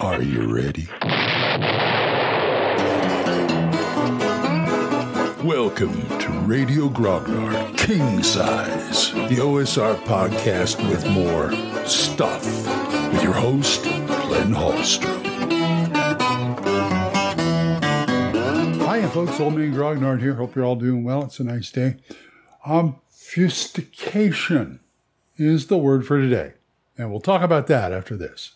Are you ready? Welcome to Radio Grognard King Size, the OSR podcast with more stuff, with your host, Glenn Hallstrom. Hi, folks. Old Man Grognard here. Hope you're all doing well. It's a nice day. Um, Obfuscation is the word for today, and we'll talk about that after this.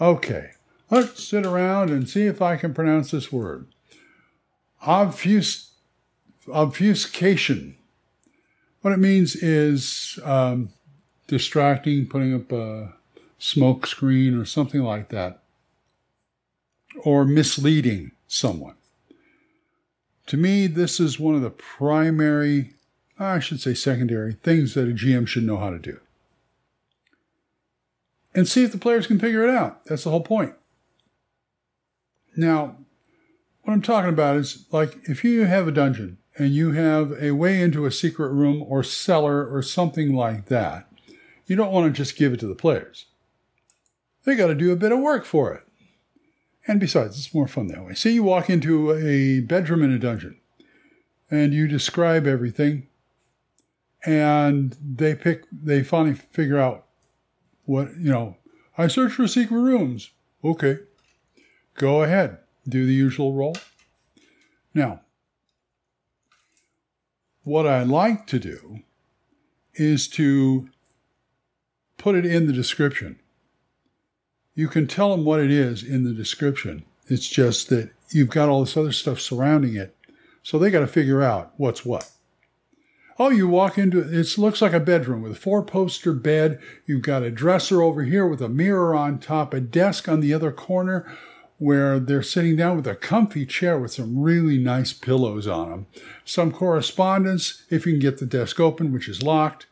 Okay, let's sit around and see if I can pronounce this word. Obfus- obfuscation. What it means is um, distracting, putting up a smoke screen or something like that, or misleading someone. To me, this is one of the primary, I should say secondary, things that a GM should know how to do and see if the players can figure it out. That's the whole point. Now, what I'm talking about is like if you have a dungeon and you have a way into a secret room or cellar or something like that, you don't want to just give it to the players. They got to do a bit of work for it. And besides, it's more fun that way. Say you walk into a bedroom in a dungeon and you describe everything and they pick they finally figure out what, you know, I search for secret rooms. Okay. Go ahead. Do the usual roll. Now, what I like to do is to put it in the description. You can tell them what it is in the description. It's just that you've got all this other stuff surrounding it. So they got to figure out what's what. Oh, you walk into it, it looks like a bedroom with a four poster bed. You've got a dresser over here with a mirror on top, a desk on the other corner where they're sitting down with a comfy chair with some really nice pillows on them. Some correspondence, if you can get the desk open, which is locked.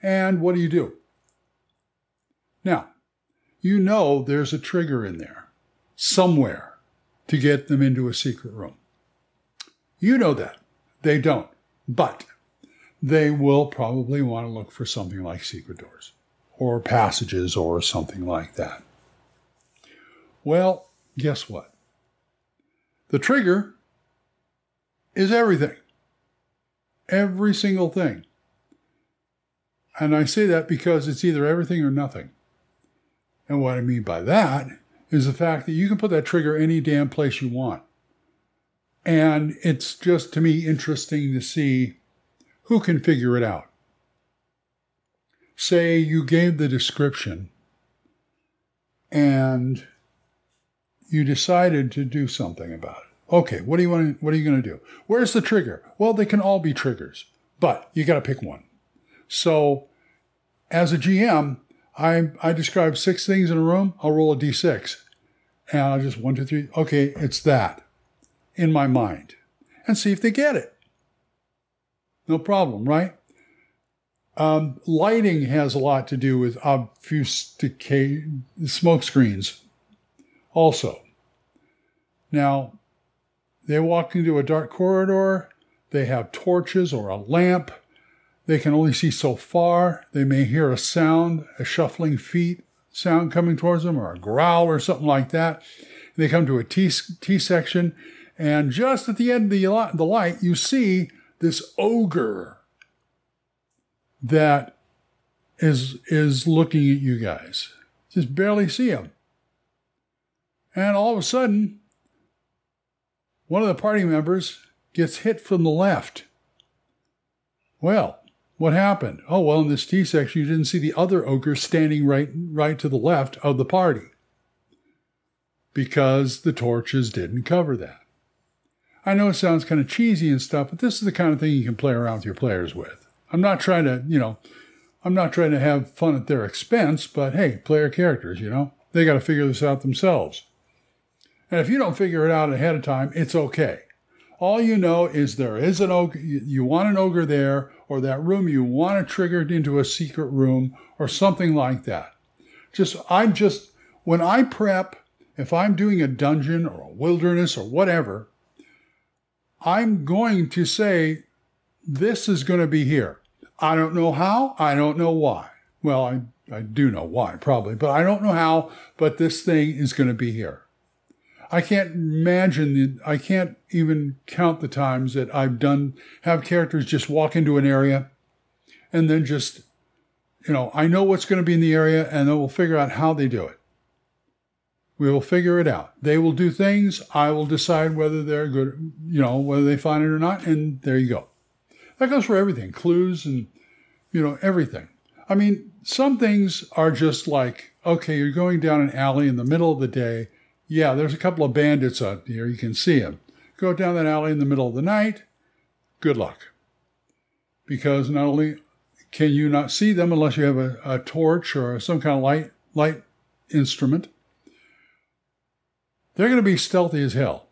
And what do you do? Now, you know there's a trigger in there somewhere to get them into a secret room. You know that. They don't. But they will probably want to look for something like secret doors or passages or something like that. Well, guess what? The trigger is everything. Every single thing. And I say that because it's either everything or nothing. And what I mean by that is the fact that you can put that trigger any damn place you want. And it's just to me interesting to see who can figure it out? Say you gave the description and you decided to do something about it. Okay, what do you want to, what are you going to do? Where's the trigger? Well, they can all be triggers, but you got to pick one. So, as a GM, I I describe six things in a room. I'll roll a d6, and I'll just one, two, three. Okay, it's that in my mind, and see if they get it. No problem, right? Um, lighting has a lot to do with obfuscate smoke screens also. Now, they walk into a dark corridor, they have torches or a lamp. They can only see so far. They may hear a sound, a shuffling feet sound coming towards them, or a growl or something like that. They come to a T, T section, and just at the end of the, the light, you see this ogre that is is looking at you guys. Just barely see him. And all of a sudden, one of the party members gets hit from the left. Well, what happened? Oh, well, in this T section, you didn't see the other ogre standing right, right to the left of the party because the torches didn't cover that. I know it sounds kind of cheesy and stuff, but this is the kind of thing you can play around with your players with. I'm not trying to, you know, I'm not trying to have fun at their expense, but hey, player characters, you know. They got to figure this out themselves. And if you don't figure it out ahead of time, it's okay. All you know is there is an ogre, you want an ogre there, or that room you want to trigger into a secret room, or something like that. Just, I'm just, when I prep, if I'm doing a dungeon or a wilderness or whatever, I'm going to say, this is going to be here. I don't know how, I don't know why. Well, I, I do know why, probably, but I don't know how, but this thing is going to be here. I can't imagine, I can't even count the times that I've done, have characters just walk into an area and then just, you know, I know what's going to be in the area and then we'll figure out how they do it. We will figure it out. They will do things. I will decide whether they're good, you know, whether they find it or not. And there you go. That goes for everything clues and, you know, everything. I mean, some things are just like, okay, you're going down an alley in the middle of the day yeah, there's a couple of bandits out here. You can see them. Go down that alley in the middle of the night. Good luck. Because not only can you not see them unless you have a, a torch or some kind of light light instrument, they're going to be stealthy as hell.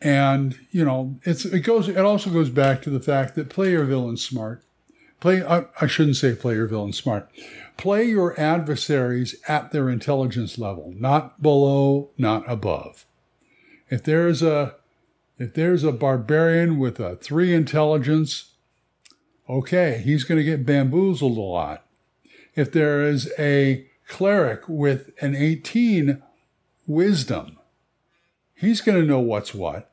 And you know, it's it goes. It also goes back to the fact that play your villain smart. Play. I, I shouldn't say play your villain smart. Play your adversaries at their intelligence level, not below, not above. If there's a if there's a barbarian with a three intelligence, okay, he's going to get bamboozled a lot. If there is a cleric with an 18 wisdom, he's going to know what's what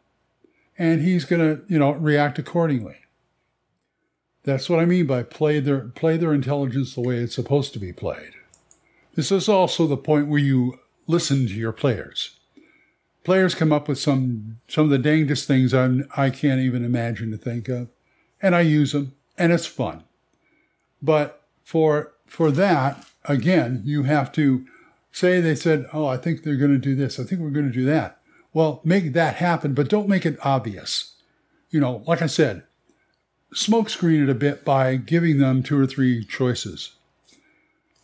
and he's going to, you know, react accordingly. That's what I mean by play their play their intelligence the way it's supposed to be played. This is also the point where you listen to your players. Players come up with some some of the dangest things I'm, I can't even imagine to think of, and I use them, and it's fun. But for for that, again, you have to say they said, "Oh, I think they're going to do this. I think we're going to do that." Well, make that happen, but don't make it obvious. You know, like I said, smokescreen it a bit by giving them two or three choices.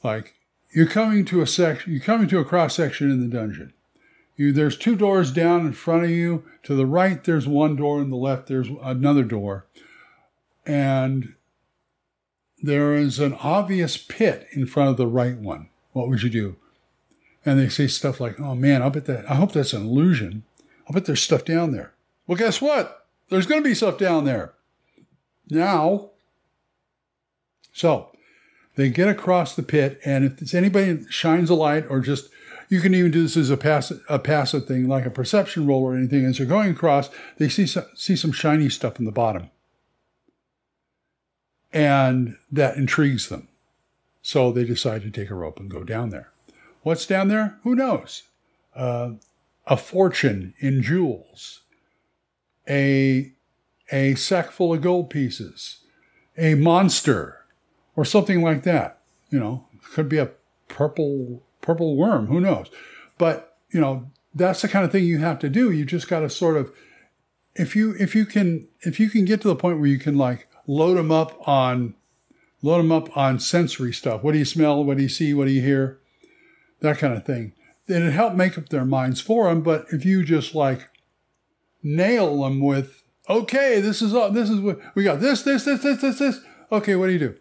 Like you're coming to a section, you're coming to a cross section in the dungeon. You, there's two doors down in front of you. To the right, there's one door, and the left, there's another door. And there is an obvious pit in front of the right one. What would you do? And they say stuff like, "Oh man, I bet that. I hope that's an illusion. I bet there's stuff down there." Well, guess what? There's going to be stuff down there. Now, so they get across the pit, and if anybody shines a light or just you can even do this as a passive, a passive thing, like a perception roll or anything. As they're going across, they see some, see some shiny stuff in the bottom, and that intrigues them. So they decide to take a rope and go down there. What's down there? Who knows? Uh, a fortune in jewels, a a sack full of gold pieces, a monster, or something like that. You know, could be a purple purple worm. Who knows? But you know, that's the kind of thing you have to do. You just got to sort of, if you if you can if you can get to the point where you can like load them up on load them up on sensory stuff. What do you smell? What do you see? What do you hear? That kind of thing. And it help make up their minds for them. But if you just like nail them with okay, this is all, this is what we got this, this, this, this, this, this. Okay, what do you do?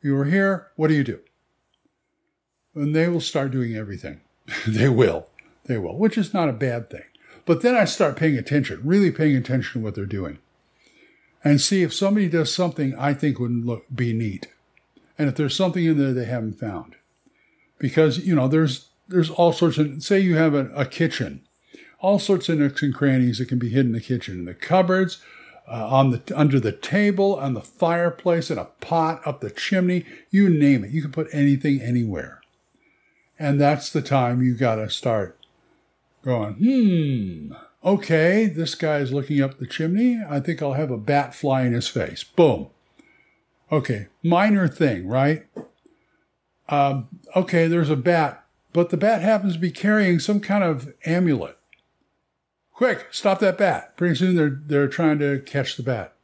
You were here. What do you do? And they will start doing everything. they will. They will, which is not a bad thing. But then I start paying attention, really paying attention to what they're doing and see if somebody does something I think would look, be neat. And if there's something in there they haven't found. Because, you know, there's, there's all sorts of, say you have a, a kitchen all sorts of nooks and crannies that can be hidden in the kitchen, in the cupboards, uh, on the under the table, on the fireplace, in a pot, up the chimney, you name it. You can put anything anywhere. And that's the time you got to start going, hmm, okay, this guy's looking up the chimney. I think I'll have a bat fly in his face. Boom. Okay, minor thing, right? Um, okay, there's a bat, but the bat happens to be carrying some kind of amulet. Quick, stop that bat. Pretty soon they're they're trying to catch the bat.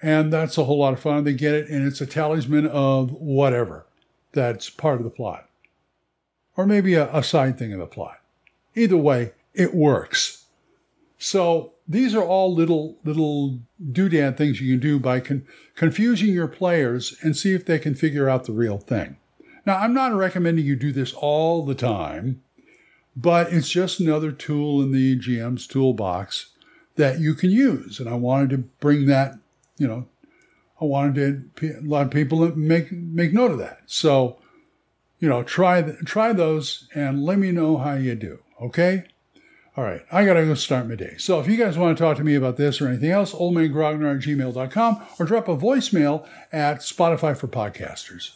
And that's a whole lot of fun. They get it, and it's a talisman of whatever. That's part of the plot. or maybe a, a side thing in the plot. Either way, it works. So these are all little little doodad things you can do by con- confusing your players and see if they can figure out the real thing. Now, I'm not recommending you do this all the time, but it's just another tool in the GM's toolbox that you can use. And I wanted to bring that, you know, I wanted to, a lot of people make make note of that. So, you know, try try those and let me know how you do. Okay. All right, I got to go start my day. So if you guys want to talk to me about this or anything else, oldmangrognard at gmail.com or drop a voicemail at Spotify for Podcasters.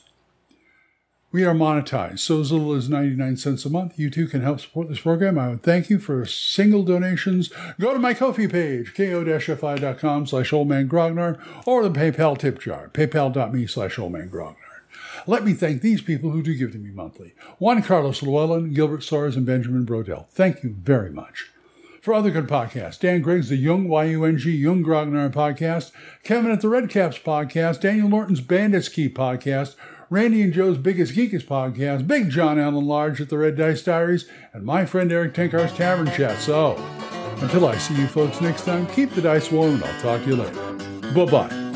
We are monetized, so as little as 99 cents a month. You too can help support this program. I would thank you for single donations. Go to my Ko-fi page, ko-fi.com slash oldmangrognard, or the PayPal tip jar, paypal.me slash oldmangrognard. Let me thank these people who do give to me monthly. Juan Carlos Llewellyn, Gilbert Soares, and Benjamin Brodell. Thank you very much. For other good podcasts, Dan Griggs, the Young, Y-U-N-G, Young Grognar podcast, Kevin at the Redcaps podcast, Daniel Norton's Bandits Key podcast, Randy and Joe's Biggest Geekest podcast, Big John Allen Large at the Red Dice Diaries, and my friend Eric Tenkar's Tavern Chat. So, until I see you folks next time, keep the dice warm and I'll talk to you later. Bye bye.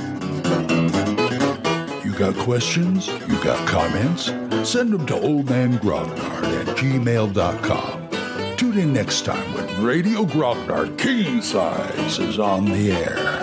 You got questions? You got comments? Send them to oldmangrognard at gmail.com. Tune in next time when Radio Grognard King Size is on the air.